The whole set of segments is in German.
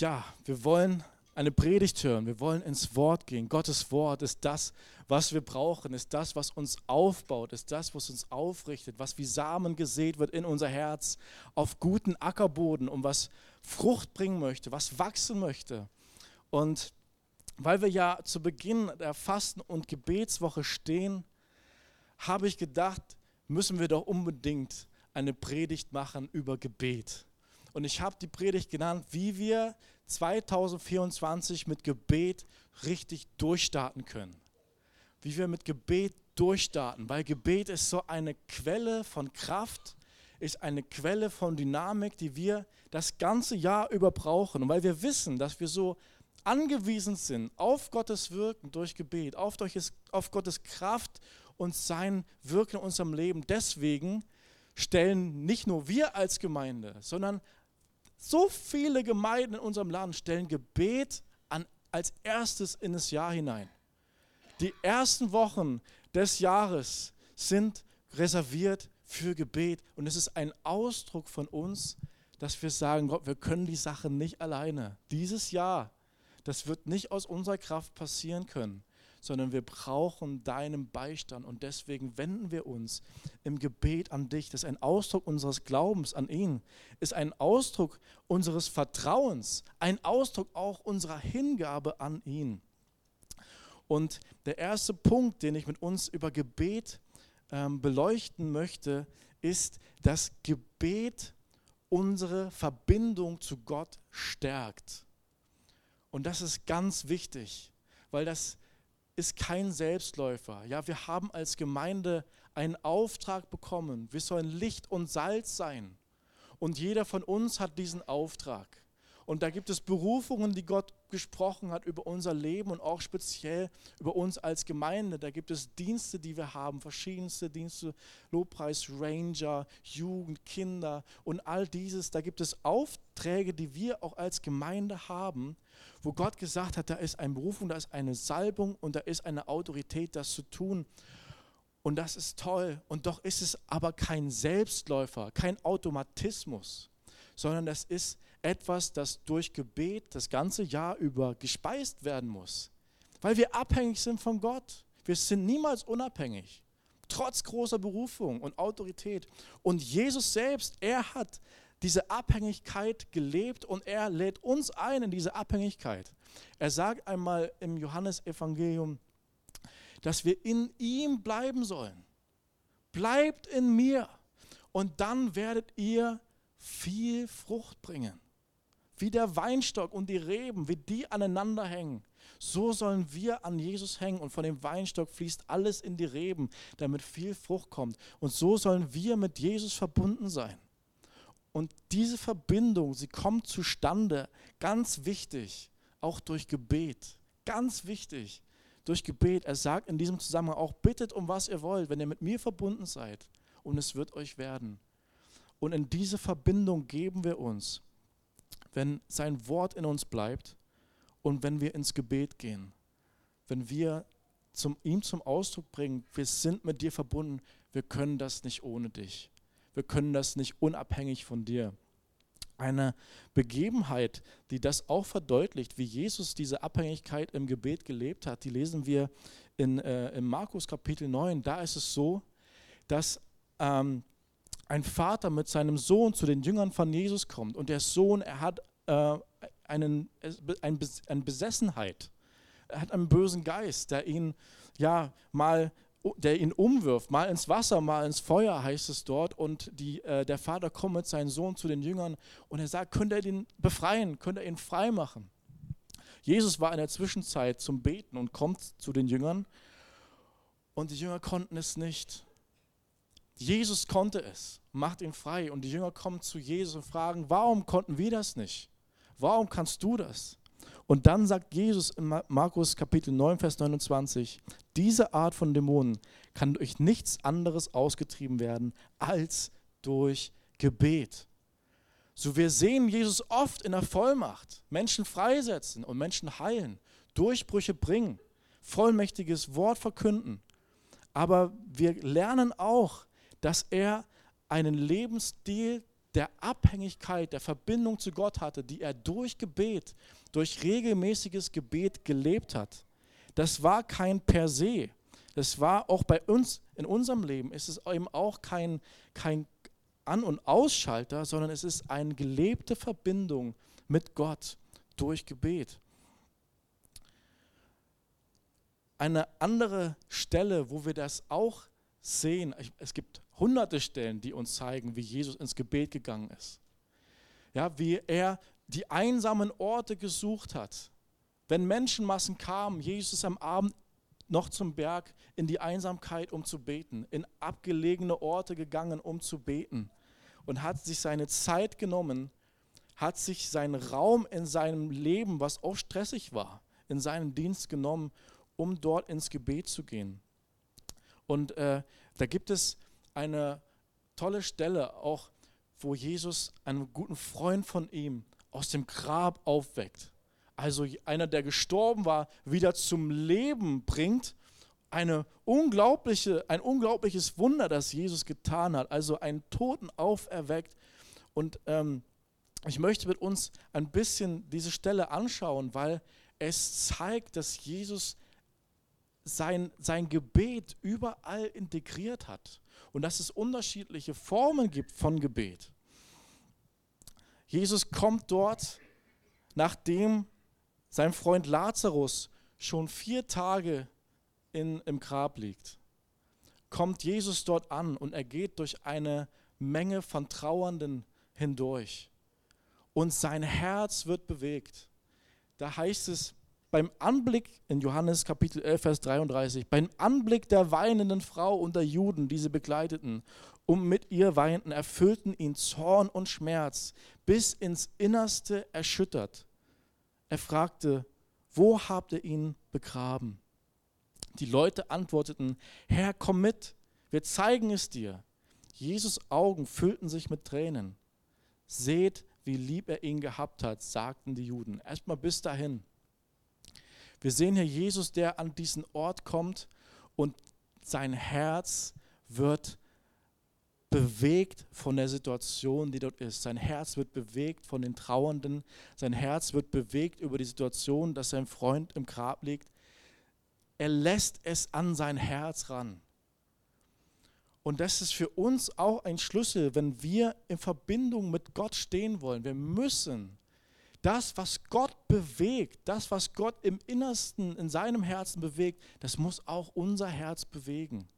ja, wir wollen eine Predigt hören, wir wollen ins Wort gehen. Gottes Wort ist das, was wir brauchen, ist das, was uns aufbaut, ist das, was uns aufrichtet, was wie Samen gesät wird in unser Herz, auf guten Ackerboden und was Frucht bringen möchte, was wachsen möchte. Und weil wir ja zu Beginn der Fasten- und Gebetswoche stehen, habe ich gedacht, müssen wir doch unbedingt eine Predigt machen über Gebet. Und ich habe die Predigt genannt, wie wir 2024 mit Gebet richtig durchstarten können. Wie wir mit Gebet durchstarten, weil Gebet ist so eine Quelle von Kraft, ist eine Quelle von Dynamik, die wir das ganze Jahr über brauchen. Und weil wir wissen, dass wir so angewiesen sind auf Gottes Wirken durch Gebet, auf, auf Gottes Kraft und sein Wirken in unserem Leben, deswegen stellen nicht nur wir als Gemeinde, sondern so viele Gemeinden in unserem Land stellen Gebet an, als erstes in das Jahr hinein. Die ersten Wochen des Jahres sind reserviert für Gebet und es ist ein Ausdruck von uns, dass wir sagen, Gott, wir können die Sache nicht alleine. Dieses Jahr, das wird nicht aus unserer Kraft passieren können sondern wir brauchen deinen Beistand und deswegen wenden wir uns im Gebet an dich. Das ist ein Ausdruck unseres Glaubens an ihn, ist ein Ausdruck unseres Vertrauens, ein Ausdruck auch unserer Hingabe an ihn. Und der erste Punkt, den ich mit uns über Gebet ähm, beleuchten möchte, ist, dass Gebet unsere Verbindung zu Gott stärkt. Und das ist ganz wichtig, weil das ist kein Selbstläufer. Ja, wir haben als Gemeinde einen Auftrag bekommen. Wir sollen Licht und Salz sein. Und jeder von uns hat diesen Auftrag. Und da gibt es Berufungen, die Gott gesprochen hat über unser Leben und auch speziell über uns als Gemeinde. Da gibt es Dienste, die wir haben, verschiedenste Dienste, Lobpreis, Ranger, Jugend, Kinder und all dieses. Da gibt es Aufträge, die wir auch als Gemeinde haben, wo Gott gesagt hat, da ist eine Berufung, da ist eine Salbung und da ist eine Autorität, das zu tun. Und das ist toll. Und doch ist es aber kein Selbstläufer, kein Automatismus, sondern das ist etwas, das durch Gebet das ganze Jahr über gespeist werden muss. Weil wir abhängig sind von Gott. Wir sind niemals unabhängig. Trotz großer Berufung und Autorität. Und Jesus selbst, er hat diese Abhängigkeit gelebt und er lädt uns ein in diese Abhängigkeit. Er sagt einmal im Johannesevangelium, dass wir in ihm bleiben sollen. Bleibt in mir und dann werdet ihr viel Frucht bringen. Wie der Weinstock und die Reben, wie die aneinander hängen. So sollen wir an Jesus hängen und von dem Weinstock fließt alles in die Reben, damit viel Frucht kommt. Und so sollen wir mit Jesus verbunden sein. Und diese Verbindung, sie kommt zustande, ganz wichtig, auch durch Gebet. Ganz wichtig, durch Gebet. Er sagt in diesem Zusammenhang auch, bittet um was ihr wollt, wenn ihr mit mir verbunden seid. Und es wird euch werden. Und in diese Verbindung geben wir uns, wenn sein Wort in uns bleibt und wenn wir ins Gebet gehen. Wenn wir zum, ihm zum Ausdruck bringen, wir sind mit dir verbunden, wir können das nicht ohne dich. Wir können das nicht unabhängig von dir. Eine Begebenheit, die das auch verdeutlicht, wie Jesus diese Abhängigkeit im Gebet gelebt hat, die lesen wir in, äh, in Markus Kapitel 9. Da ist es so, dass ähm, ein Vater mit seinem Sohn zu den Jüngern von Jesus kommt und der Sohn, er hat äh, einen, ein, eine Besessenheit, er hat einen bösen Geist, der ihn ja mal der ihn umwirft, mal ins Wasser, mal ins Feuer, heißt es dort. Und die, äh, der Vater kommt mit seinem Sohn zu den Jüngern und er sagt, könnt ihr ihn befreien, könnt ihr ihn frei machen. Jesus war in der Zwischenzeit zum Beten und kommt zu den Jüngern und die Jünger konnten es nicht. Jesus konnte es, macht ihn frei und die Jünger kommen zu Jesus und fragen, warum konnten wir das nicht? Warum kannst du das? Und dann sagt Jesus in Markus Kapitel 9, Vers 29, diese Art von Dämonen kann durch nichts anderes ausgetrieben werden als durch Gebet. So wir sehen Jesus oft in der Vollmacht, Menschen freisetzen und Menschen heilen, Durchbrüche bringen, vollmächtiges Wort verkünden. Aber wir lernen auch, dass er einen Lebensstil der Abhängigkeit, der Verbindung zu Gott hatte, die er durch Gebet, durch regelmäßiges Gebet gelebt hat. Das war kein per se. Das war auch bei uns in unserem Leben, ist es eben auch kein, kein An- und Ausschalter, sondern es ist eine gelebte Verbindung mit Gott durch Gebet. Eine andere Stelle, wo wir das auch sehen, es gibt hunderte Stellen, die uns zeigen, wie Jesus ins Gebet gegangen ist. Ja, wie er die einsamen Orte gesucht hat. Wenn Menschenmassen kamen, Jesus ist am Abend noch zum Berg in die Einsamkeit, um zu beten, in abgelegene Orte gegangen, um zu beten und hat sich seine Zeit genommen, hat sich seinen Raum in seinem Leben, was auch stressig war, in seinen Dienst genommen, um dort ins Gebet zu gehen. Und äh, da gibt es eine tolle Stelle auch, wo Jesus einen guten Freund von ihm aus dem Grab aufweckt. Also einer, der gestorben war, wieder zum Leben bringt. Eine unglaubliche, ein unglaubliches Wunder, das Jesus getan hat. Also einen Toten auferweckt. Und ähm, ich möchte mit uns ein bisschen diese Stelle anschauen, weil es zeigt, dass Jesus sein, sein Gebet überall integriert hat und dass es unterschiedliche Formen gibt von Gebet. Jesus kommt dort, nachdem sein Freund Lazarus schon vier Tage in, im Grab liegt. Kommt Jesus dort an und er geht durch eine Menge von Trauernden hindurch. Und sein Herz wird bewegt. Da heißt es, beim Anblick in Johannes Kapitel 11, Vers 33, beim Anblick der weinenden Frau und der Juden, die sie begleiteten, um mit ihr weinten, erfüllten ihn Zorn und Schmerz, bis ins Innerste erschüttert. Er fragte, wo habt ihr ihn begraben? Die Leute antworteten, Herr, komm mit, wir zeigen es dir. Jesus Augen füllten sich mit Tränen. Seht, wie lieb er ihn gehabt hat, sagten die Juden. Erstmal bis dahin. Wir sehen hier Jesus, der an diesen Ort kommt und sein Herz wird bewegt von der Situation, die dort ist. Sein Herz wird bewegt von den Trauernden. Sein Herz wird bewegt über die Situation, dass sein Freund im Grab liegt. Er lässt es an sein Herz ran. Und das ist für uns auch ein Schlüssel, wenn wir in Verbindung mit Gott stehen wollen. Wir müssen das, was Gott bewegt, das, was Gott im Innersten, in seinem Herzen bewegt, das muss auch unser Herz bewegen.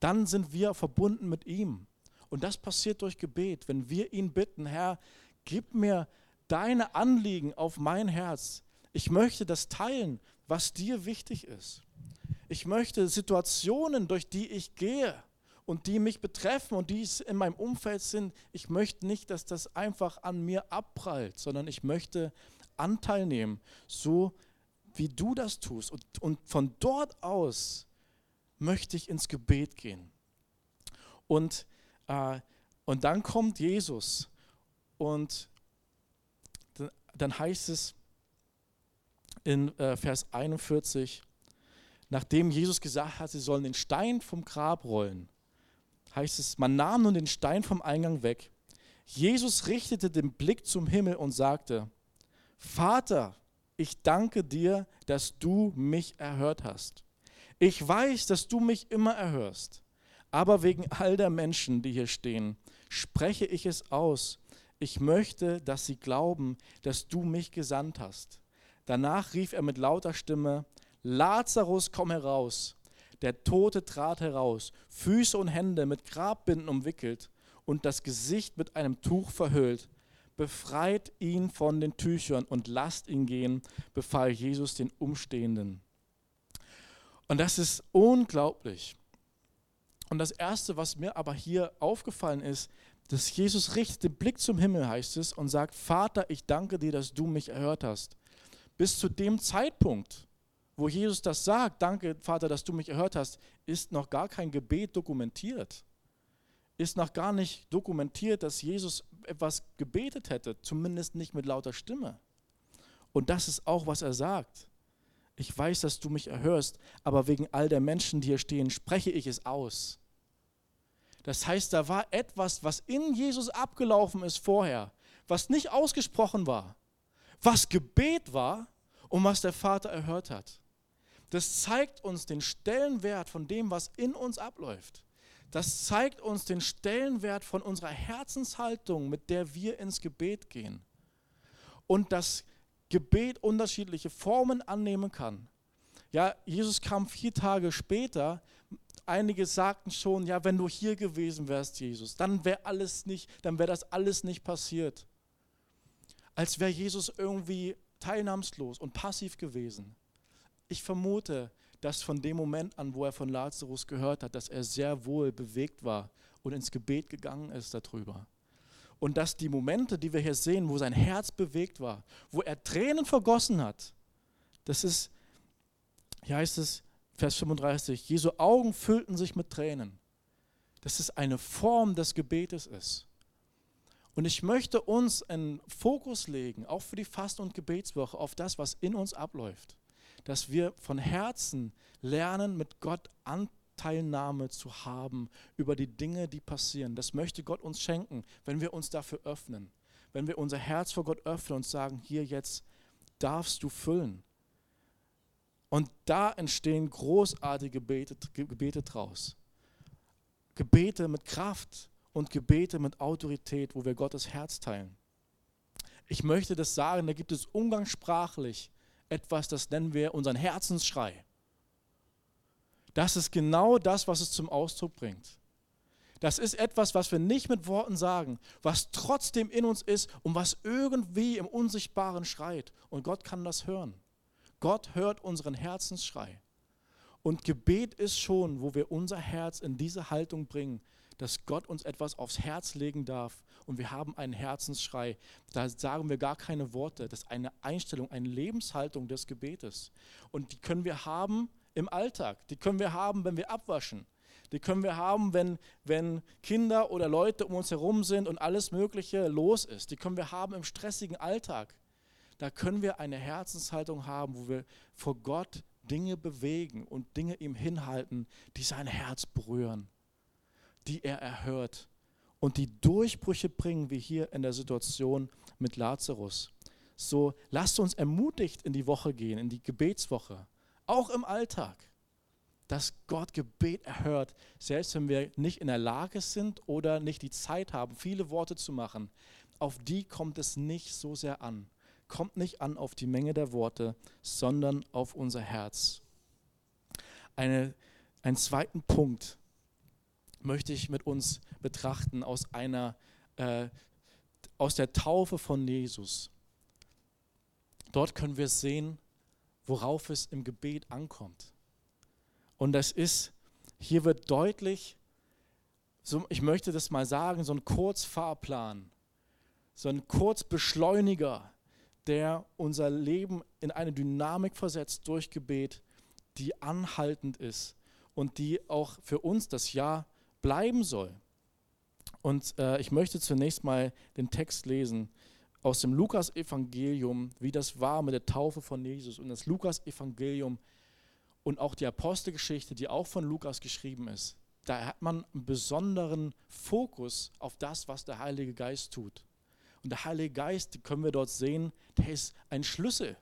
Dann sind wir verbunden mit ihm. Und das passiert durch Gebet. Wenn wir ihn bitten, Herr, gib mir deine Anliegen auf mein Herz. Ich möchte das teilen, was dir wichtig ist. Ich möchte Situationen, durch die ich gehe, und die mich betreffen und die in meinem Umfeld sind, ich möchte nicht, dass das einfach an mir abprallt, sondern ich möchte Anteil nehmen, so wie du das tust. Und, und von dort aus möchte ich ins Gebet gehen. Und, äh, und dann kommt Jesus und dann, heißt es in äh, Vers 41, nachdem Jesus gesagt hat, sie sollen den Stein vom Grab rollen, heißt es, man nahm nun den Stein vom Eingang weg. Jesus richtete den Blick zum Himmel und sagte, Vater, ich danke dir, dass du mich erhört hast. Ich weiß, dass du mich immer erhörst, aber wegen all der Menschen, die hier stehen, spreche ich es aus. Ich möchte, dass sie glauben, dass du mich gesandt hast. Danach rief er mit lauter Stimme, Lazarus, komm heraus. Der Tote trat heraus, Füße und Hände mit Grabbinden umwickelt und das Gesicht mit einem Tuch verhüllt. Befreit ihn von den Tüchern und lasst ihn gehen, befahl Jesus den Umstehenden. Und das ist unglaublich. Und das Erste, was mir aber hier aufgefallen ist, dass Jesus richtet den Blick zum Himmel, heißt es, und sagt, Vater, ich danke dir, dass du mich erhört hast. Bis zu dem Zeitpunkt, wo Jesus das sagt, danke Vater, dass du mich erhört hast, ist noch gar kein Gebet dokumentiert. Ist noch gar nicht dokumentiert, dass Jesus etwas gebetet hätte, zumindest nicht mit lauter Stimme. Und das ist auch, was er sagt. Ich weiß, dass du mich erhörst, aber wegen all der Menschen, die hier stehen, spreche ich es aus. Das heißt, da war etwas, was in Jesus abgelaufen ist vorher, was nicht ausgesprochen war, was Gebet war und was der Vater erhört hat. Das zeigt uns den Stellenwert von dem, was in uns abläuft. Das zeigt uns den Stellenwert von unserer Herzenshaltung, mit der wir ins Gebet gehen. Und dass Gebet unterschiedliche Formen annehmen kann. Ja, Jesus kam vier Tage später. Einige sagten schon, ja, wenn du hier gewesen wärst, Jesus, dann wäre alles nicht, dann wäre das alles nicht passiert. Als wäre Jesus irgendwie teilnahmslos und passiv gewesen. Ich vermute, dass von dem Moment an, wo er von Lazarus gehört hat, dass er sehr wohl bewegt war und ins Gebet gegangen ist darüber. Und dass die Momente, die wir hier sehen, wo sein Herz bewegt war, wo er Tränen vergossen hat, das ist, hier heißt es, Vers 35, Jesu Augen füllten sich mit Tränen. Dass es eine Form des Gebetes ist. Und ich möchte uns einen Fokus legen, auch für die Fast- und Gebetswoche, auf das, was in uns abläuft dass wir von Herzen lernen, mit Gott Anteilnahme zu haben über die Dinge, die passieren. Das möchte Gott uns schenken, wenn wir uns dafür öffnen. Wenn wir unser Herz vor Gott öffnen und sagen, hier jetzt darfst du füllen. Und da entstehen großartige Gebete, Gebete draus. Gebete mit Kraft und Gebete mit Autorität, wo wir Gottes Herz teilen. Ich möchte das sagen, da gibt es umgangssprachlich etwas, das nennen wir unseren Herzensschrei. Das ist genau das, was es zum Ausdruck bringt. Das ist etwas, was wir nicht mit Worten sagen, was trotzdem in uns ist und was irgendwie im Unsichtbaren schreit. Und Gott kann das hören. Gott hört unseren Herzensschrei. Und Gebet ist schon, wo wir unser Herz in diese Haltung bringen, dass Gott uns etwas aufs Herz legen darf und wir haben einen Herzensschrei. Da sagen wir gar keine Worte. Das ist eine Einstellung, eine Lebenshaltung des Gebetes. Und die können wir haben im Alltag. Die können wir haben, wenn wir abwaschen. Die können wir haben, wenn, wenn Kinder oder Leute um uns herum sind und alles Mögliche los ist. Die können wir haben im stressigen Alltag. Da können wir eine Herzenshaltung haben, wo wir vor Gott Dinge bewegen und Dinge ihm hinhalten, die sein Herz berühren die er erhört und die Durchbrüche bringen, wie hier in der Situation mit Lazarus. So lasst uns ermutigt in die Woche gehen, in die Gebetswoche, auch im Alltag, dass Gott Gebet erhört, selbst wenn wir nicht in der Lage sind oder nicht die Zeit haben, viele Worte zu machen. Auf die kommt es nicht so sehr an. Kommt nicht an auf die Menge der Worte, sondern auf unser Herz. Eine, einen zweiten Punkt, möchte ich mit uns betrachten aus einer äh, aus der Taufe von Jesus. Dort können wir sehen, worauf es im Gebet ankommt. Und das ist, hier wird deutlich, so, ich möchte das mal sagen, so ein Kurzfahrplan, so ein Kurzbeschleuniger, der unser Leben in eine Dynamik versetzt durch Gebet, die anhaltend ist und die auch für uns das Jahr bleiben soll. Und äh, ich möchte zunächst mal den Text lesen aus dem Lukas-Evangelium, wie das war mit der Taufe von Jesus. Und das Lukas-Evangelium und auch die Apostelgeschichte, die auch von Lukas geschrieben ist, da hat man einen besonderen Fokus auf das, was der Heilige Geist tut. Und der Heilige Geist, können wir dort sehen, der ist ein Schlüssel.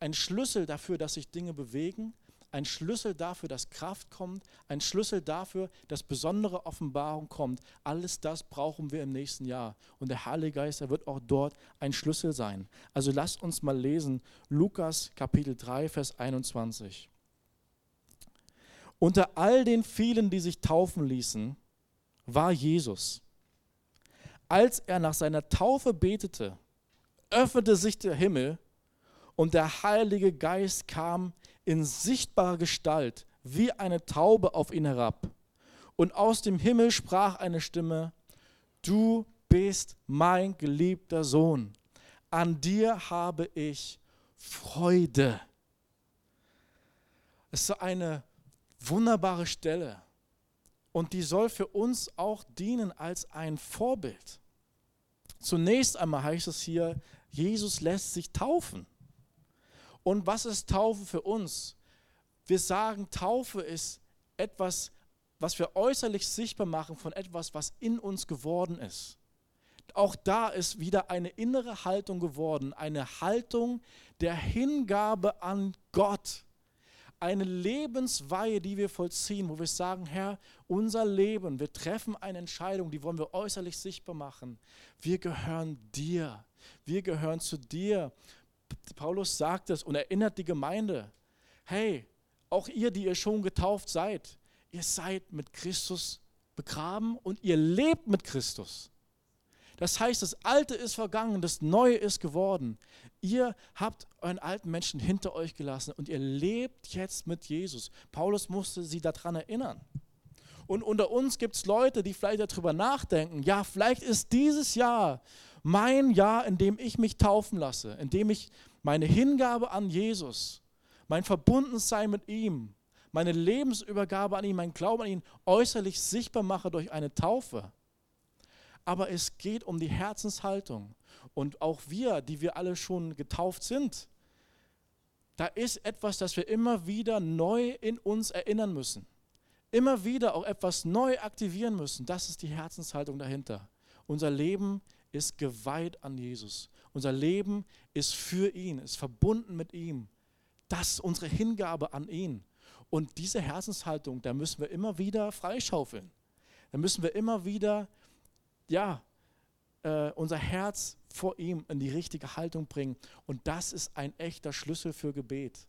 Ein Schlüssel dafür, dass sich Dinge bewegen, ein Schlüssel dafür, dass Kraft kommt, ein Schlüssel dafür, dass besondere Offenbarung kommt. Alles das brauchen wir im nächsten Jahr. Und der Heilige Geist, er wird auch dort ein Schlüssel sein. Also lasst uns mal lesen, Lukas Kapitel 3, Vers 21. Unter all den vielen, die sich taufen ließen, war Jesus. Als er nach seiner Taufe betete, öffnete sich der Himmel und der Heilige Geist kam in sichtbarer Gestalt wie eine Taube auf ihn herab. Und aus dem Himmel sprach eine Stimme, du bist mein geliebter Sohn, an dir habe ich Freude. Es ist eine wunderbare Stelle und die soll für uns auch dienen als ein Vorbild. Zunächst einmal heißt es hier, Jesus lässt sich taufen. Und was ist Taufe für uns? Wir sagen, Taufe ist etwas was wir äußerlich sichtbar machen von etwas, was in uns geworden ist. Auch da ist wieder eine innere Haltung geworden, eine Haltung der Hingabe an Gott. Eine Lebensweihe, die wir vollziehen, wo wir sagen, Herr, unser Leben, wir treffen eine Entscheidung, die wollen wir äußerlich sichtbar machen. Wir gehören dir. Wir gehören zu dir. Paulus sagt es und erinnert die Gemeinde, hey, auch ihr, die ihr schon getauft seid, ihr seid mit Christus begraben und ihr lebt mit Christus. Das heißt, das Alte ist vergangen, das Neue ist geworden. Ihr habt euren alten Menschen hinter euch gelassen und ihr lebt jetzt mit Jesus. Paulus musste sie daran erinnern. Und unter uns gibt es Leute, die vielleicht darüber nachdenken, ja, vielleicht ist dieses Jahr mein Jahr, in dem ich mich taufen lasse, in dem ich meine Hingabe an Jesus, mein Verbundensein mit ihm, meine Lebensübergabe an ihn, mein Glauben an ihn äußerlich sichtbar mache durch eine Taufe. Aber es geht um die Herzenshaltung. Und auch wir, die wir alle schon getauft sind, da ist etwas, das wir immer wieder neu in uns erinnern müssen. Immer wieder auch etwas neu aktivieren müssen. Das ist die Herzenshaltung dahinter. Unser Leben ist geweiht an Jesus. Unser Leben ist für ihn, ist verbunden mit ihm. Das ist unsere Hingabe an ihn. Und diese Herzenshaltung, da müssen wir immer wieder freischaufeln. Da müssen wir immer wieder, ja, äh, unser Herz vor ihm in die richtige Haltung bringen. Und das ist ein echter Schlüssel für Gebet.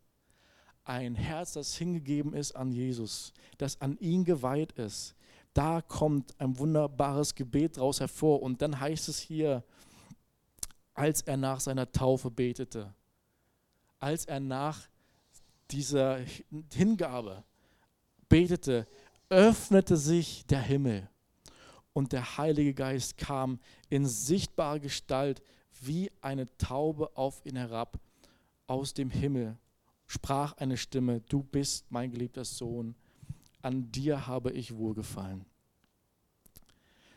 Ein Herz, das hingegeben ist an Jesus, das an ihn geweiht ist, da kommt ein wunderbares Gebet daraus hervor. Und dann heißt es hier, als er nach seiner Taufe betete, als er nach dieser Hingabe betete, öffnete sich der Himmel und der Heilige Geist kam in sichtbare Gestalt wie eine Taube auf ihn herab aus dem Himmel. Sprach eine Stimme, du bist mein geliebter Sohn, an dir habe ich wohlgefallen.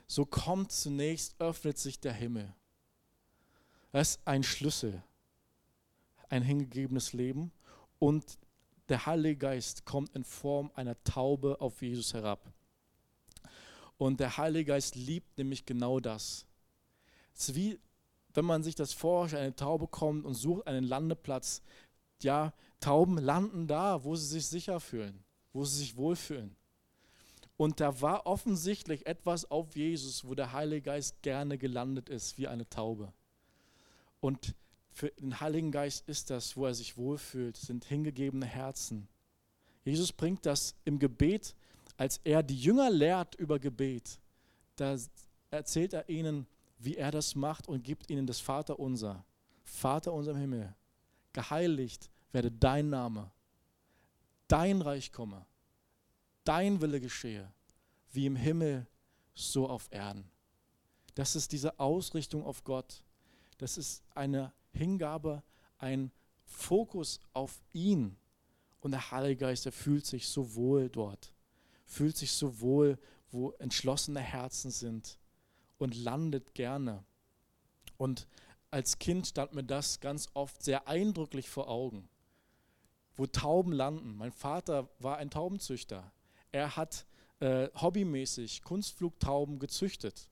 So kommt zunächst, öffnet sich der Himmel. Das ist ein Schlüssel, ein hingegebenes Leben und der Heilige Geist kommt in Form einer Taube auf Jesus herab. Und der Heilige Geist liebt nämlich genau das. Es ist wie, wenn man sich das vorstellt, eine Taube kommt und sucht einen Landeplatz. Ja, Tauben landen da, wo sie sich sicher fühlen wo sie sich wohlfühlen. Und da war offensichtlich etwas auf Jesus, wo der Heilige Geist gerne gelandet ist, wie eine Taube. Und für den Heiligen Geist ist das, wo er sich wohlfühlt, sind hingegebene Herzen. Jesus bringt das im Gebet, als er die Jünger lehrt über Gebet. Da erzählt er ihnen, wie er das macht und gibt ihnen das Vaterunser. Vater unser im Himmel, geheiligt werde dein Name dein Reich komme, dein Wille geschehe, wie im Himmel, so auf Erden. Das ist diese Ausrichtung auf Gott. Das ist eine Hingabe, ein Fokus auf ihn. Und der Heilige Geist, der fühlt sich so wohl dort, fühlt sich so wohl, wo entschlossene Herzen sind und landet gerne. Und als Kind stand mir das ganz oft sehr eindrücklich vor Augen wo Tauben landen. Mein Vater war ein Taubenzüchter. Er hat äh, hobbymäßig Kunstflugtauben gezüchtet.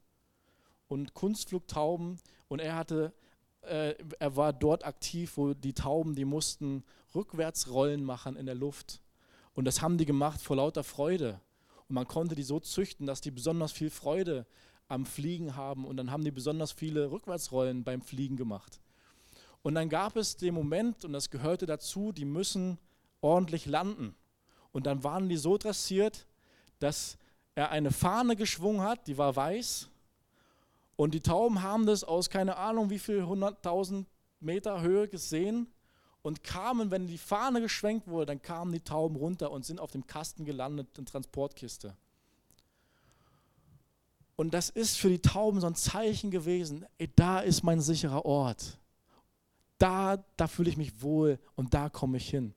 Und Kunstflugtauben, und er hatte, äh, er war dort aktiv, wo die Tauben, die mussten Rückwärtsrollen machen in der Luft. Und das haben die gemacht vor lauter Freude. Und man konnte die so züchten, dass die besonders viel Freude am Fliegen haben. Und dann haben die besonders viele Rückwärtsrollen beim Fliegen gemacht. Und dann gab es den Moment, und das gehörte dazu, die müssen ordentlich landen. Und dann waren die so dressiert, dass er eine Fahne geschwungen hat, die war weiß. Und die Tauben haben das aus keine Ahnung wie viel 100.000 Meter Höhe gesehen und kamen, wenn die Fahne geschwenkt wurde, dann kamen die Tauben runter und sind auf dem Kasten gelandet in Transportkiste. Und das ist für die Tauben so ein Zeichen gewesen, ey, da ist mein sicherer Ort da, da fühle ich mich wohl und da komme ich hin.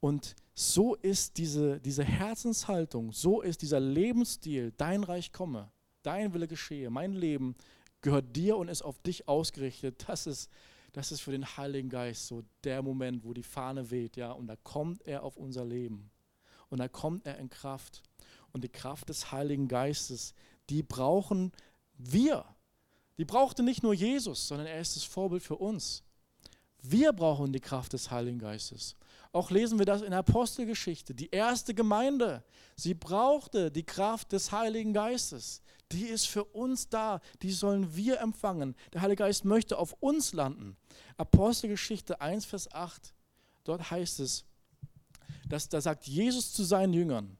Und so ist diese, diese Herzenshaltung, so ist dieser Lebensstil, dein Reich komme, dein Wille geschehe, mein Leben gehört dir und ist auf dich ausgerichtet. Das ist, das ist für den Heiligen Geist so der Moment, wo die Fahne weht, ja, und da kommt er auf unser Leben. Und da kommt er in Kraft. und die Kraft des Heiligen Geistes, die brauchen wir. Die brauchte nicht nur Jesus, sondern er ist das Vorbild für uns. Wir brauchen die Kraft des Heiligen Geistes. Auch lesen wir das in Apostelgeschichte. Die erste Gemeinde, sie brauchte die Kraft des Heiligen Geistes. Die ist für uns da. Die sollen wir empfangen. Der Heilige Geist möchte auf uns landen. Apostelgeschichte 1, Vers 8. Dort heißt es, dass da sagt Jesus zu seinen Jüngern,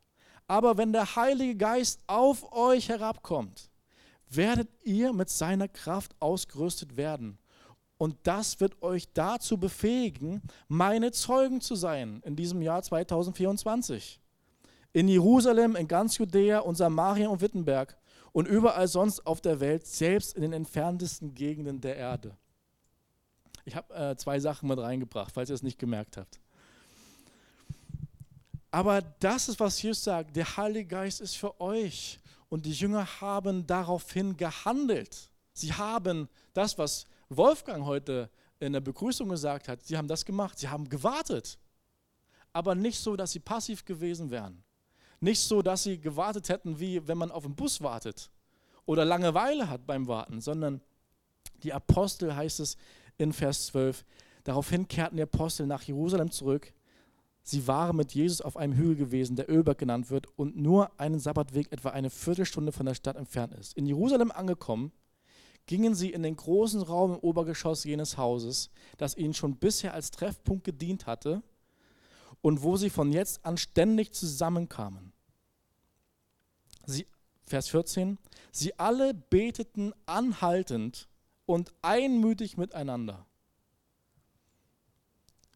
aber wenn der Heilige Geist auf euch herabkommt, werdet ihr mit seiner Kraft ausgerüstet werden. Und das wird euch dazu befähigen, meine Zeugen zu sein in diesem Jahr 2024. In Jerusalem, in ganz Judäa und Samaria und Wittenberg und überall sonst auf der Welt, selbst in den entferntesten Gegenden der Erde. Ich habe äh, zwei Sachen mit reingebracht, falls ihr es nicht gemerkt habt. Aber das ist, was Jesus sagt, der Heilige Geist ist für euch. Und die Jünger haben daraufhin gehandelt. Sie haben das, was Wolfgang heute in der Begrüßung gesagt hat, sie haben das gemacht. Sie haben gewartet. Aber nicht so, dass sie passiv gewesen wären. Nicht so, dass sie gewartet hätten, wie wenn man auf den Bus wartet oder Langeweile hat beim Warten, sondern die Apostel heißt es in Vers 12, daraufhin kehrten die Apostel nach Jerusalem zurück. Sie waren mit Jesus auf einem Hügel gewesen, der Ölberg genannt wird und nur einen Sabbatweg etwa eine Viertelstunde von der Stadt entfernt ist. In Jerusalem angekommen, gingen sie in den großen Raum im Obergeschoss jenes Hauses, das ihnen schon bisher als Treffpunkt gedient hatte und wo sie von jetzt an ständig zusammenkamen. Sie, Vers 14, sie alle beteten anhaltend und einmütig miteinander.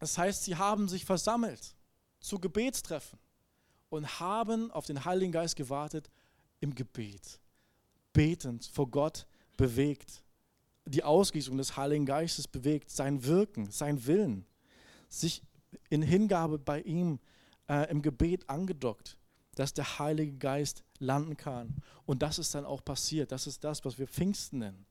Das heißt, sie haben sich versammelt zu Gebetstreffen und haben auf den Heiligen Geist gewartet im Gebet, betend vor Gott bewegt, die Ausgießung des Heiligen Geistes bewegt, sein Wirken, sein Willen, sich in Hingabe bei ihm äh, im Gebet angedockt, dass der Heilige Geist landen kann. Und das ist dann auch passiert. Das ist das, was wir Pfingsten nennen.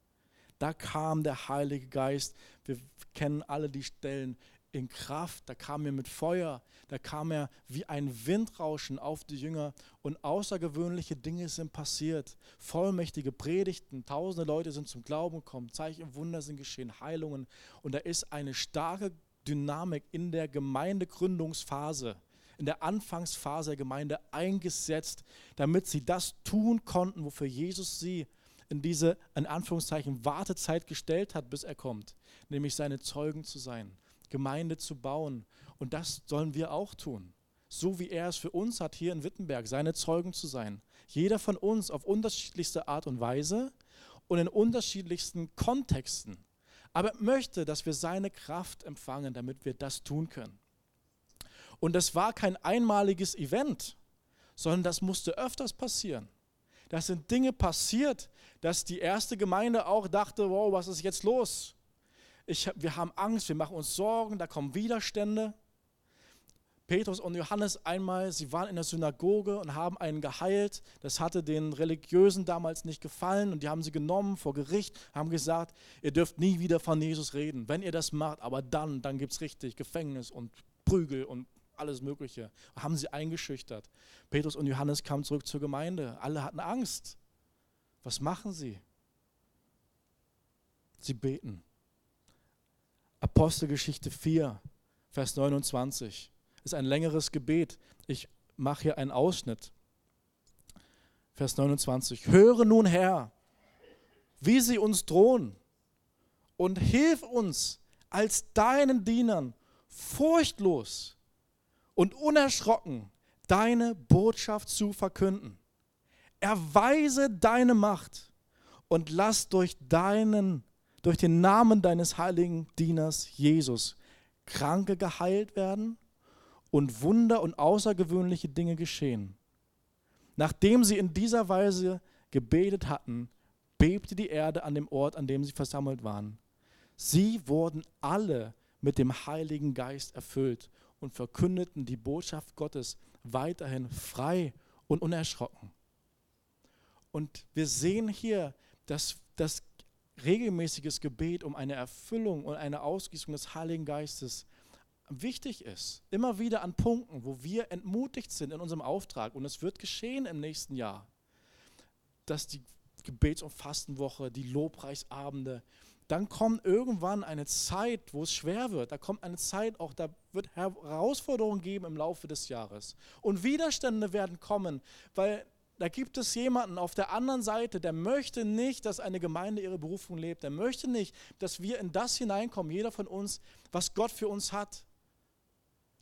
Da kam der Heilige Geist. Wir kennen alle die Stellen in Kraft, da kam er mit Feuer, da kam er wie ein Windrauschen auf die Jünger und außergewöhnliche Dinge sind passiert. Vollmächtige Predigten, tausende Leute sind zum Glauben gekommen, Zeichen und Wunder sind geschehen, Heilungen und da ist eine starke Dynamik in der Gemeindegründungsphase, in der Anfangsphase der Gemeinde eingesetzt, damit sie das tun konnten, wofür Jesus sie in diese, in Anführungszeichen, Wartezeit gestellt hat, bis er kommt, nämlich seine Zeugen zu sein. Gemeinde zu bauen. Und das sollen wir auch tun. So wie er es für uns hat, hier in Wittenberg, seine Zeugen zu sein. Jeder von uns auf unterschiedlichste Art und Weise und in unterschiedlichsten Kontexten. Aber er möchte, dass wir seine Kraft empfangen, damit wir das tun können. Und das war kein einmaliges Event, sondern das musste öfters passieren. Das sind Dinge passiert, dass die erste Gemeinde auch dachte, wow, was ist jetzt los? Ich, wir haben Angst, wir machen uns Sorgen, da kommen Widerstände. Petrus und Johannes einmal, sie waren in der Synagoge und haben einen geheilt. Das hatte den Religiösen damals nicht gefallen und die haben sie genommen vor Gericht, haben gesagt, ihr dürft nie wieder von Jesus reden. Wenn ihr das macht, aber dann, dann gibt es richtig Gefängnis und Prügel und alles Mögliche. Haben sie eingeschüchtert. Petrus und Johannes kamen zurück zur Gemeinde. Alle hatten Angst. Was machen sie? Sie beten. Apostelgeschichte 4, Vers 29 ist ein längeres Gebet. Ich mache hier einen Ausschnitt. Vers 29. Höre nun Herr, wie sie uns drohen und hilf uns als deinen Dienern furchtlos und unerschrocken deine Botschaft zu verkünden. Erweise deine Macht und lass durch deinen durch den Namen deines heiligen Dieners Jesus Kranke geheilt werden und Wunder und außergewöhnliche Dinge geschehen. Nachdem sie in dieser Weise gebetet hatten, bebte die Erde an dem Ort, an dem sie versammelt waren. Sie wurden alle mit dem Heiligen Geist erfüllt und verkündeten die Botschaft Gottes weiterhin frei und unerschrocken. Und wir sehen hier, dass das regelmäßiges Gebet um eine Erfüllung und eine Ausgießung des Heiligen Geistes wichtig ist, immer wieder an Punkten, wo wir entmutigt sind in unserem Auftrag, und es wird geschehen im nächsten Jahr, dass die Gebets- und Fastenwoche, die Lobpreisabende, dann kommt irgendwann eine Zeit, wo es schwer wird. Da kommt eine Zeit, auch da wird Herausforderungen geben im Laufe des Jahres. Und Widerstände werden kommen, weil da gibt es jemanden auf der anderen Seite, der möchte nicht, dass eine Gemeinde ihre Berufung lebt. Der möchte nicht, dass wir in das hineinkommen, jeder von uns, was Gott für uns hat.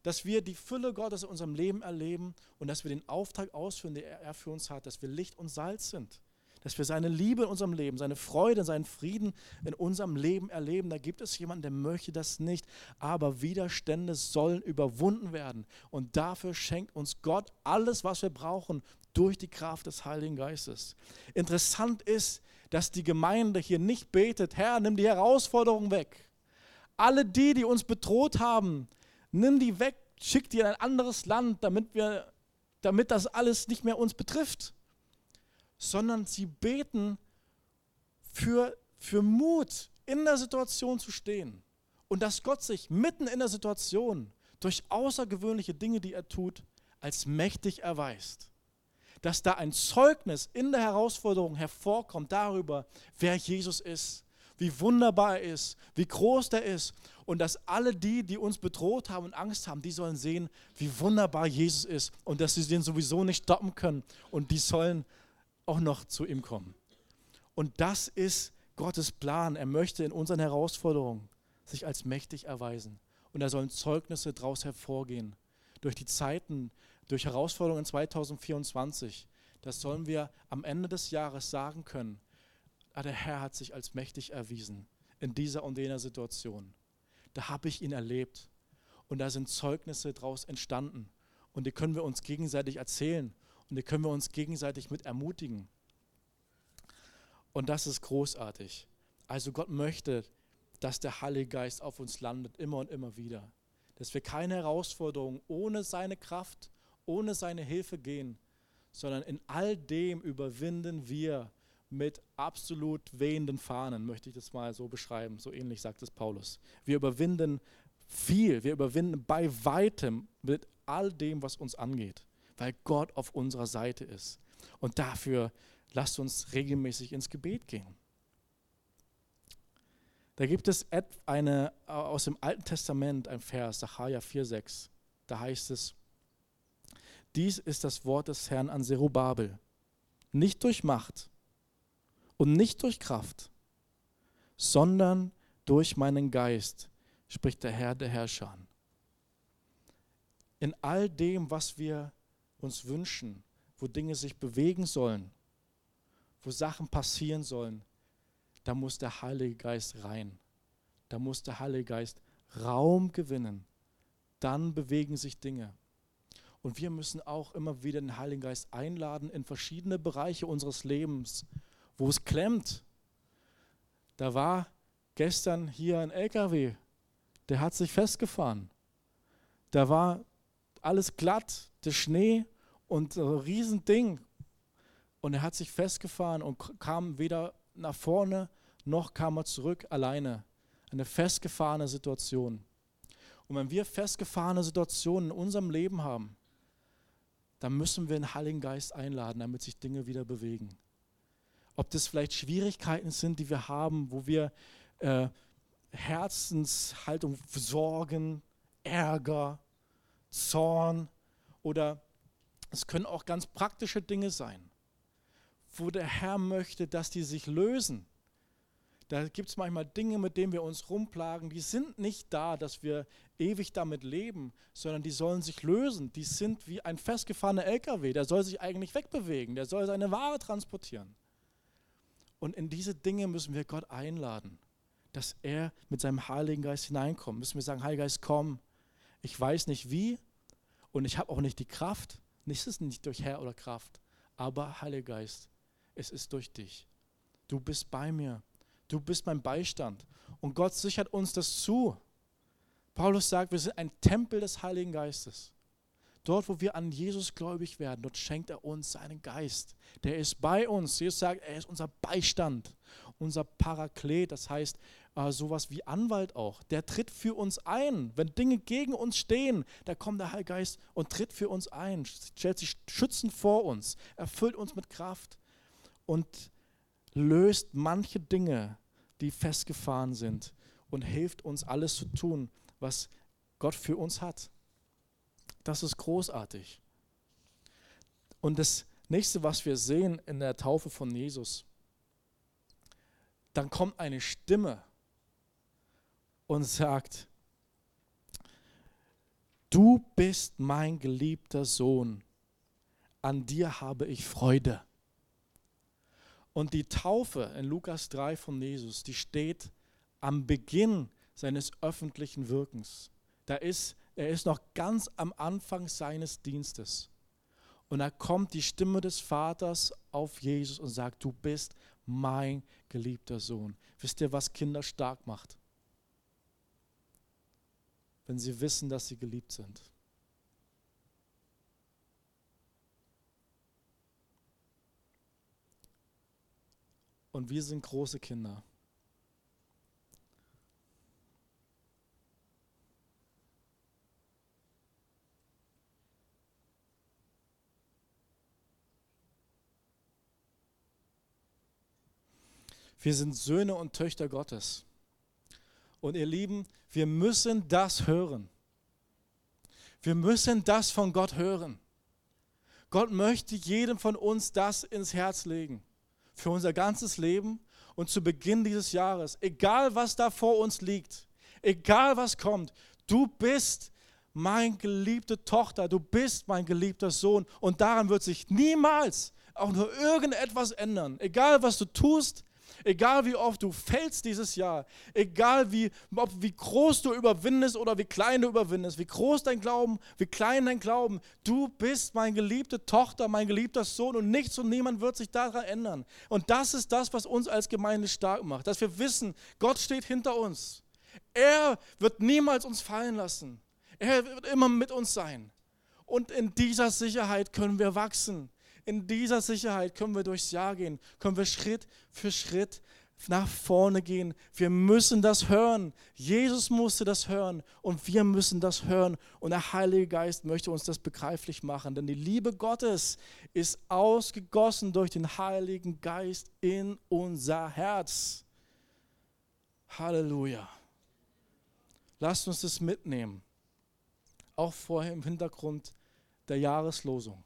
Dass wir die Fülle Gottes in unserem Leben erleben und dass wir den Auftrag ausführen, den er für uns hat, dass wir Licht und Salz sind dass wir seine Liebe in unserem Leben, seine Freude, seinen Frieden in unserem Leben erleben. Da gibt es jemanden, der möchte das nicht. Aber Widerstände sollen überwunden werden. Und dafür schenkt uns Gott alles, was wir brauchen, durch die Kraft des Heiligen Geistes. Interessant ist, dass die Gemeinde hier nicht betet, Herr, nimm die Herausforderung weg. Alle die, die uns bedroht haben, nimm die weg, schick die in ein anderes Land, damit, wir, damit das alles nicht mehr uns betrifft sondern sie beten für, für Mut, in der Situation zu stehen. Und dass Gott sich mitten in der Situation durch außergewöhnliche Dinge, die er tut, als mächtig erweist. Dass da ein Zeugnis in der Herausforderung hervorkommt darüber, wer Jesus ist, wie wunderbar er ist, wie groß er ist. Und dass alle die, die uns bedroht haben und Angst haben, die sollen sehen, wie wunderbar Jesus ist und dass sie den sowieso nicht stoppen können. Und die sollen auch noch zu ihm kommen. Und das ist Gottes Plan. Er möchte in unseren Herausforderungen sich als mächtig erweisen. Und da sollen Zeugnisse daraus hervorgehen. Durch die Zeiten, durch Herausforderungen 2024. Das sollen wir am Ende des Jahres sagen können. Ah, der Herr hat sich als mächtig erwiesen in dieser und jener Situation. Da habe ich ihn erlebt. Und da sind Zeugnisse daraus entstanden. Und die können wir uns gegenseitig erzählen und die können wir uns gegenseitig mit ermutigen. Und das ist großartig. Also Gott möchte, dass der Heilige Geist auf uns landet, immer und immer wieder. Dass wir keine Herausforderungen ohne seine Kraft, ohne seine Hilfe gehen, sondern in all dem überwinden wir mit absolut wehenden Fahnen, möchte ich das mal so beschreiben. So ähnlich sagt es Paulus. Wir überwinden viel, wir überwinden bei weitem mit all dem, was uns angeht weil Gott auf unserer Seite ist. Und dafür lasst uns regelmäßig ins Gebet gehen. Da gibt es eine, aus dem Alten Testament ein Vers, Sacharja 4,6. Da heißt es, dies ist das Wort des Herrn an Zerubabel, nicht durch Macht und nicht durch Kraft, sondern durch meinen Geist, spricht der Herr der Herrscher. In all dem, was wir uns wünschen, wo Dinge sich bewegen sollen, wo Sachen passieren sollen, da muss der Heilige Geist rein. Da muss der Heilige Geist Raum gewinnen. Dann bewegen sich Dinge. Und wir müssen auch immer wieder den Heiligen Geist einladen in verschiedene Bereiche unseres Lebens, wo es klemmt. Da war gestern hier ein LKW, der hat sich festgefahren. Da war alles glatt, der Schnee und ein Riesending. Und er hat sich festgefahren und kam weder nach vorne noch kam er zurück alleine. Eine festgefahrene Situation. Und wenn wir festgefahrene Situationen in unserem Leben haben, dann müssen wir den Heiligen Geist einladen, damit sich Dinge wieder bewegen. Ob das vielleicht Schwierigkeiten sind, die wir haben, wo wir äh, Herzenshaltung, Sorgen, Ärger, Zorn oder es können auch ganz praktische Dinge sein, wo der Herr möchte, dass die sich lösen. Da gibt es manchmal Dinge, mit denen wir uns rumplagen, die sind nicht da, dass wir ewig damit leben, sondern die sollen sich lösen. Die sind wie ein festgefahrener LKW, der soll sich eigentlich wegbewegen, der soll seine Ware transportieren. Und in diese Dinge müssen wir Gott einladen, dass er mit seinem Heiligen Geist hineinkommt. Müssen wir sagen, Heiliger Geist, komm. Ich weiß nicht wie, und ich habe auch nicht die Kraft. Es ist nicht durch Herr oder Kraft, aber Heiliger Geist, es ist durch dich. Du bist bei mir. Du bist mein Beistand. Und Gott sichert uns das zu. Paulus sagt, wir sind ein Tempel des Heiligen Geistes. Dort, wo wir an Jesus gläubig werden, dort schenkt er uns seinen Geist. Der ist bei uns. Jesus sagt, er ist unser Beistand, unser Paraklet. Das heißt, äh, sowas wie Anwalt auch. Der tritt für uns ein. Wenn Dinge gegen uns stehen, da kommt der Heilige Geist und tritt für uns ein, stellt sich schützend vor uns, erfüllt uns mit Kraft und löst manche Dinge, die festgefahren sind und hilft uns alles zu tun, was Gott für uns hat. Das ist großartig. Und das nächste, was wir sehen in der Taufe von Jesus, dann kommt eine Stimme und sagt, du bist mein geliebter Sohn, an dir habe ich Freude. Und die Taufe in Lukas 3 von Jesus, die steht am Beginn seines öffentlichen Wirkens. Da ist, er ist noch ganz am Anfang seines Dienstes. Und da kommt die Stimme des Vaters auf Jesus und sagt, du bist mein geliebter Sohn. Wisst ihr, was Kinder stark macht? Wenn sie wissen, dass sie geliebt sind. Und wir sind große Kinder. Wir sind Söhne und Töchter Gottes. Und ihr Lieben, wir müssen das hören. Wir müssen das von Gott hören. Gott möchte jedem von uns das ins Herz legen. Für unser ganzes Leben und zu Beginn dieses Jahres. Egal was da vor uns liegt, egal was kommt, du bist mein geliebte Tochter, du bist mein geliebter Sohn. Und daran wird sich niemals auch nur irgendetwas ändern. Egal was du tust, Egal wie oft du fällst dieses Jahr, egal wie, ob, wie groß du überwindest oder wie klein du überwindest, wie groß dein Glauben, wie klein dein Glauben, du bist meine geliebte Tochter, mein geliebter Sohn und nichts und niemand wird sich daran ändern. Und das ist das, was uns als Gemeinde stark macht, dass wir wissen, Gott steht hinter uns. Er wird niemals uns fallen lassen. Er wird immer mit uns sein. Und in dieser Sicherheit können wir wachsen. In dieser Sicherheit können wir durchs Jahr gehen, können wir Schritt für Schritt nach vorne gehen. Wir müssen das hören. Jesus musste das hören und wir müssen das hören. Und der Heilige Geist möchte uns das begreiflich machen, denn die Liebe Gottes ist ausgegossen durch den Heiligen Geist in unser Herz. Halleluja. Lasst uns das mitnehmen, auch vorher im Hintergrund der Jahreslosung.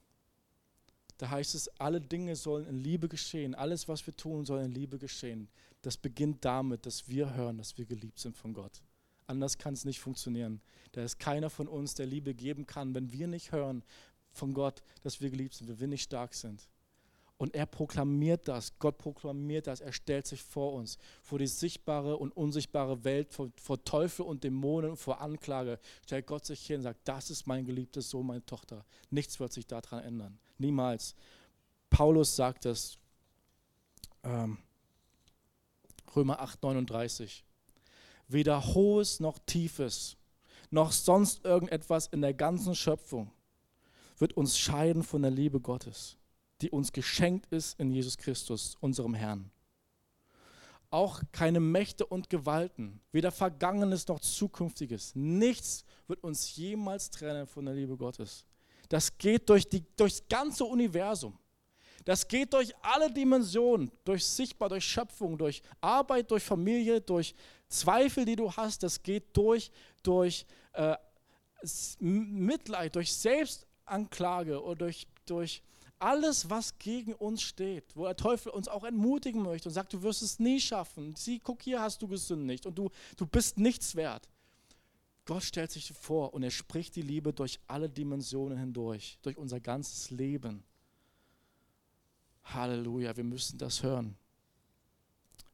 Da heißt es, alle Dinge sollen in Liebe geschehen. Alles, was wir tun, soll in Liebe geschehen. Das beginnt damit, dass wir hören, dass wir geliebt sind von Gott. Anders kann es nicht funktionieren. Da ist keiner von uns, der Liebe geben kann, wenn wir nicht hören von Gott, dass wir geliebt sind, wenn wir nicht stark sind. Und er proklamiert das, Gott proklamiert das, er stellt sich vor uns, vor die sichtbare und unsichtbare Welt, vor, vor Teufel und Dämonen, vor Anklage. Stellt Gott sich hin und sagt, das ist mein geliebtes Sohn, meine Tochter. Nichts wird sich daran ändern. Niemals. Paulus sagt es, ähm, Römer 8, 39. Weder hohes noch tiefes, noch sonst irgendetwas in der ganzen Schöpfung wird uns scheiden von der Liebe Gottes die uns geschenkt ist in Jesus Christus, unserem Herrn. Auch keine Mächte und Gewalten, weder Vergangenes noch Zukünftiges, nichts wird uns jemals trennen von der Liebe Gottes. Das geht durch die, durchs ganze Universum. Das geht durch alle Dimensionen, durch Sichtbar, durch Schöpfung, durch Arbeit, durch Familie, durch Zweifel, die du hast. Das geht durch, durch äh, Mitleid, durch Selbstanklage oder durch, durch alles, was gegen uns steht, wo der Teufel uns auch entmutigen möchte und sagt, du wirst es nie schaffen. Sieh, guck hier, hast du gesündigt und du, du bist nichts wert. Gott stellt sich vor und er spricht die Liebe durch alle Dimensionen hindurch, durch unser ganzes Leben. Halleluja, wir müssen das hören.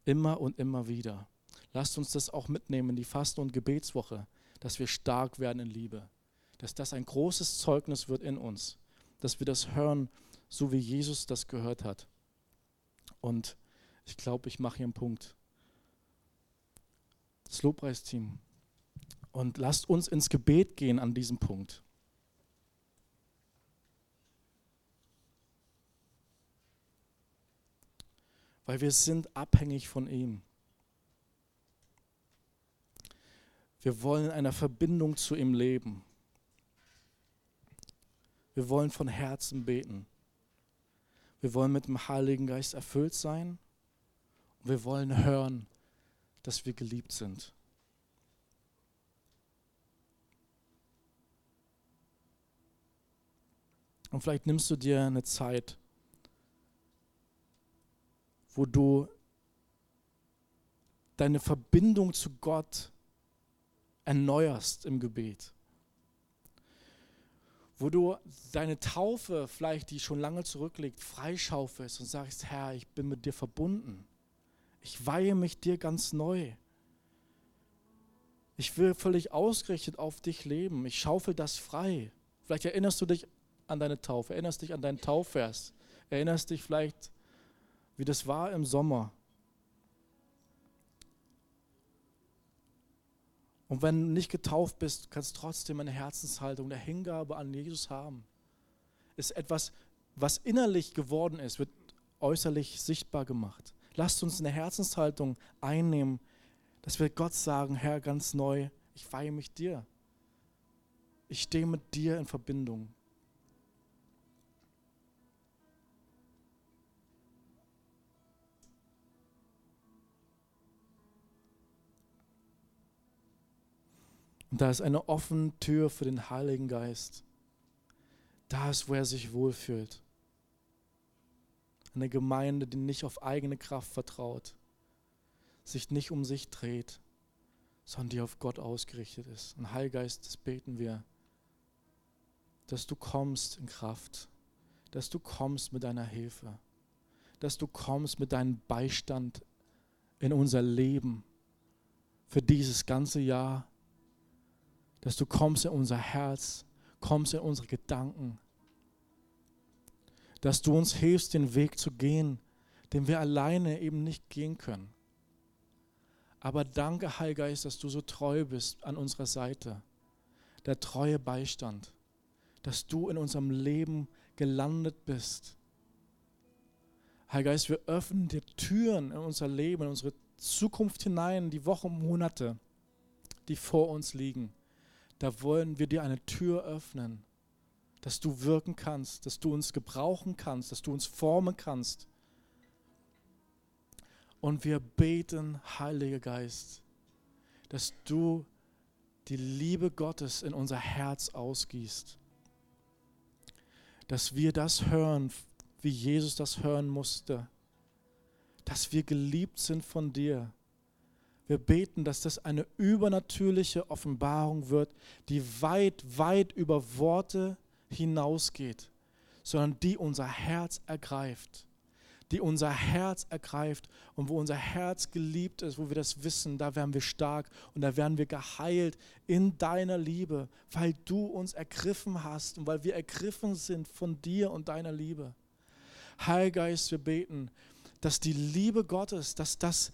Immer und immer wieder. Lasst uns das auch mitnehmen in die Fasten- und Gebetswoche, dass wir stark werden in Liebe. Dass das ein großes Zeugnis wird in uns. Dass wir das hören so wie Jesus das gehört hat. Und ich glaube, ich mache hier einen Punkt. Das Lobpreisteam. Und lasst uns ins Gebet gehen an diesem Punkt. Weil wir sind abhängig von ihm. Wir wollen in einer Verbindung zu ihm leben. Wir wollen von Herzen beten. Wir wollen mit dem Heiligen Geist erfüllt sein. Und wir wollen hören, dass wir geliebt sind. Und vielleicht nimmst du dir eine Zeit, wo du deine Verbindung zu Gott erneuerst im Gebet. Wo du deine Taufe, vielleicht die schon lange zurückliegt, freischaufelst und sagst, Herr, ich bin mit dir verbunden. Ich weihe mich dir ganz neu. Ich will völlig ausgerichtet auf dich leben. Ich schaufel das frei. Vielleicht erinnerst du dich an deine Taufe, erinnerst dich an deinen Taufvers, erinnerst dich vielleicht, wie das war im Sommer. Und wenn du nicht getauft bist, kannst du trotzdem eine Herzenshaltung der Hingabe an Jesus haben. Ist etwas, was innerlich geworden ist, wird äußerlich sichtbar gemacht. Lasst uns eine Herzenshaltung einnehmen, dass wir Gott sagen, Herr, ganz neu, ich weihe mich dir. Ich stehe mit dir in Verbindung. Und da ist eine offene Tür für den Heiligen Geist. Da ist, wo er sich wohlfühlt. Eine Gemeinde, die nicht auf eigene Kraft vertraut, sich nicht um sich dreht, sondern die auf Gott ausgerichtet ist. Und Heiliger Geist, das beten wir, dass du kommst in Kraft, dass du kommst mit deiner Hilfe, dass du kommst mit deinem Beistand in unser Leben für dieses ganze Jahr dass du kommst in unser Herz, kommst in unsere Gedanken, dass du uns hilfst, den Weg zu gehen, den wir alleine eben nicht gehen können. Aber danke, Heiliger Geist, dass du so treu bist an unserer Seite, der treue Beistand, dass du in unserem Leben gelandet bist. Heiliger Geist, wir öffnen dir Türen in unser Leben, in unsere Zukunft hinein, die Wochen, Monate, die vor uns liegen da wollen wir dir eine Tür öffnen, dass du wirken kannst, dass du uns gebrauchen kannst, dass du uns formen kannst. Und wir beten, Heiliger Geist, dass du die Liebe Gottes in unser Herz ausgießt. Dass wir das hören, wie Jesus das hören musste. Dass wir geliebt sind von dir wir beten, dass das eine übernatürliche Offenbarung wird, die weit, weit über Worte hinausgeht, sondern die unser Herz ergreift. Die unser Herz ergreift und wo unser Herz geliebt ist, wo wir das wissen, da werden wir stark und da werden wir geheilt in deiner Liebe, weil du uns ergriffen hast und weil wir ergriffen sind von dir und deiner Liebe. Heiliger Geist, wir beten, dass die Liebe Gottes, dass das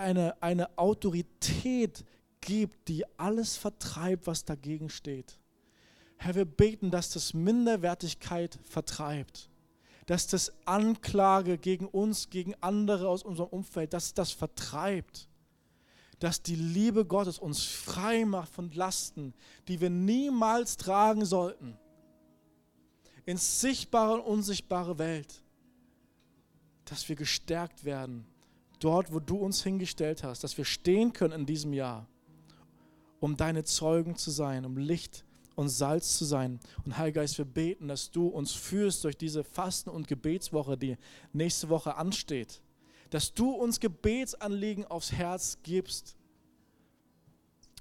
eine, eine Autorität gibt, die alles vertreibt, was dagegen steht. Herr, wir beten, dass das Minderwertigkeit vertreibt, dass das Anklage gegen uns, gegen andere aus unserem Umfeld, dass das vertreibt, dass die Liebe Gottes uns frei macht von Lasten, die wir niemals tragen sollten, ins sichtbare und unsichtbare Welt, dass wir gestärkt werden dort, wo du uns hingestellt hast, dass wir stehen können in diesem Jahr, um deine Zeugen zu sein, um Licht und Salz zu sein. Und Heiliger Geist, wir beten, dass du uns führst durch diese Fasten- und Gebetswoche, die nächste Woche ansteht. Dass du uns Gebetsanliegen aufs Herz gibst.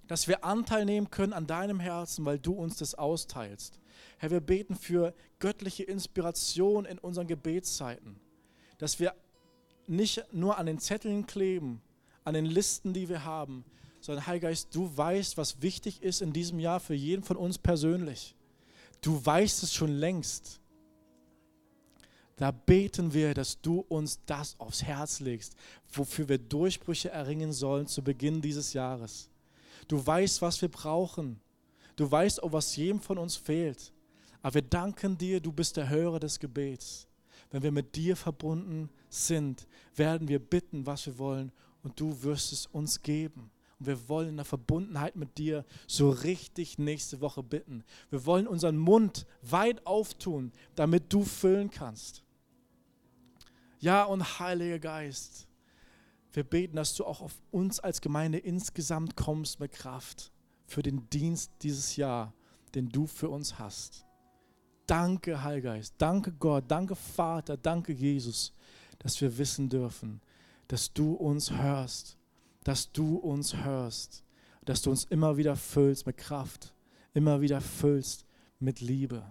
Dass wir Anteil nehmen können an deinem Herzen, weil du uns das austeilst. Herr, wir beten für göttliche Inspiration in unseren Gebetszeiten. Dass wir nicht nur an den Zetteln kleben, an den Listen, die wir haben, sondern Heiliger Geist, du weißt, was wichtig ist in diesem Jahr für jeden von uns persönlich. Du weißt es schon längst. Da beten wir, dass du uns das aufs Herz legst, wofür wir Durchbrüche erringen sollen zu Beginn dieses Jahres. Du weißt, was wir brauchen. Du weißt auch, was jedem von uns fehlt. Aber wir danken dir, du bist der Hörer des Gebets wenn wir mit dir verbunden sind, werden wir bitten, was wir wollen und du wirst es uns geben. Und wir wollen in der Verbundenheit mit dir so richtig nächste Woche bitten. Wir wollen unseren Mund weit auftun, damit du füllen kannst. Ja, und Heiliger Geist, wir beten, dass du auch auf uns als Gemeinde insgesamt kommst mit Kraft für den Dienst dieses Jahr, den du für uns hast. Danke, Heiliger Geist. Danke, Gott. Danke, Vater. Danke, Jesus, dass wir wissen dürfen, dass du uns hörst, dass du uns hörst, dass du uns immer wieder füllst mit Kraft, immer wieder füllst mit Liebe.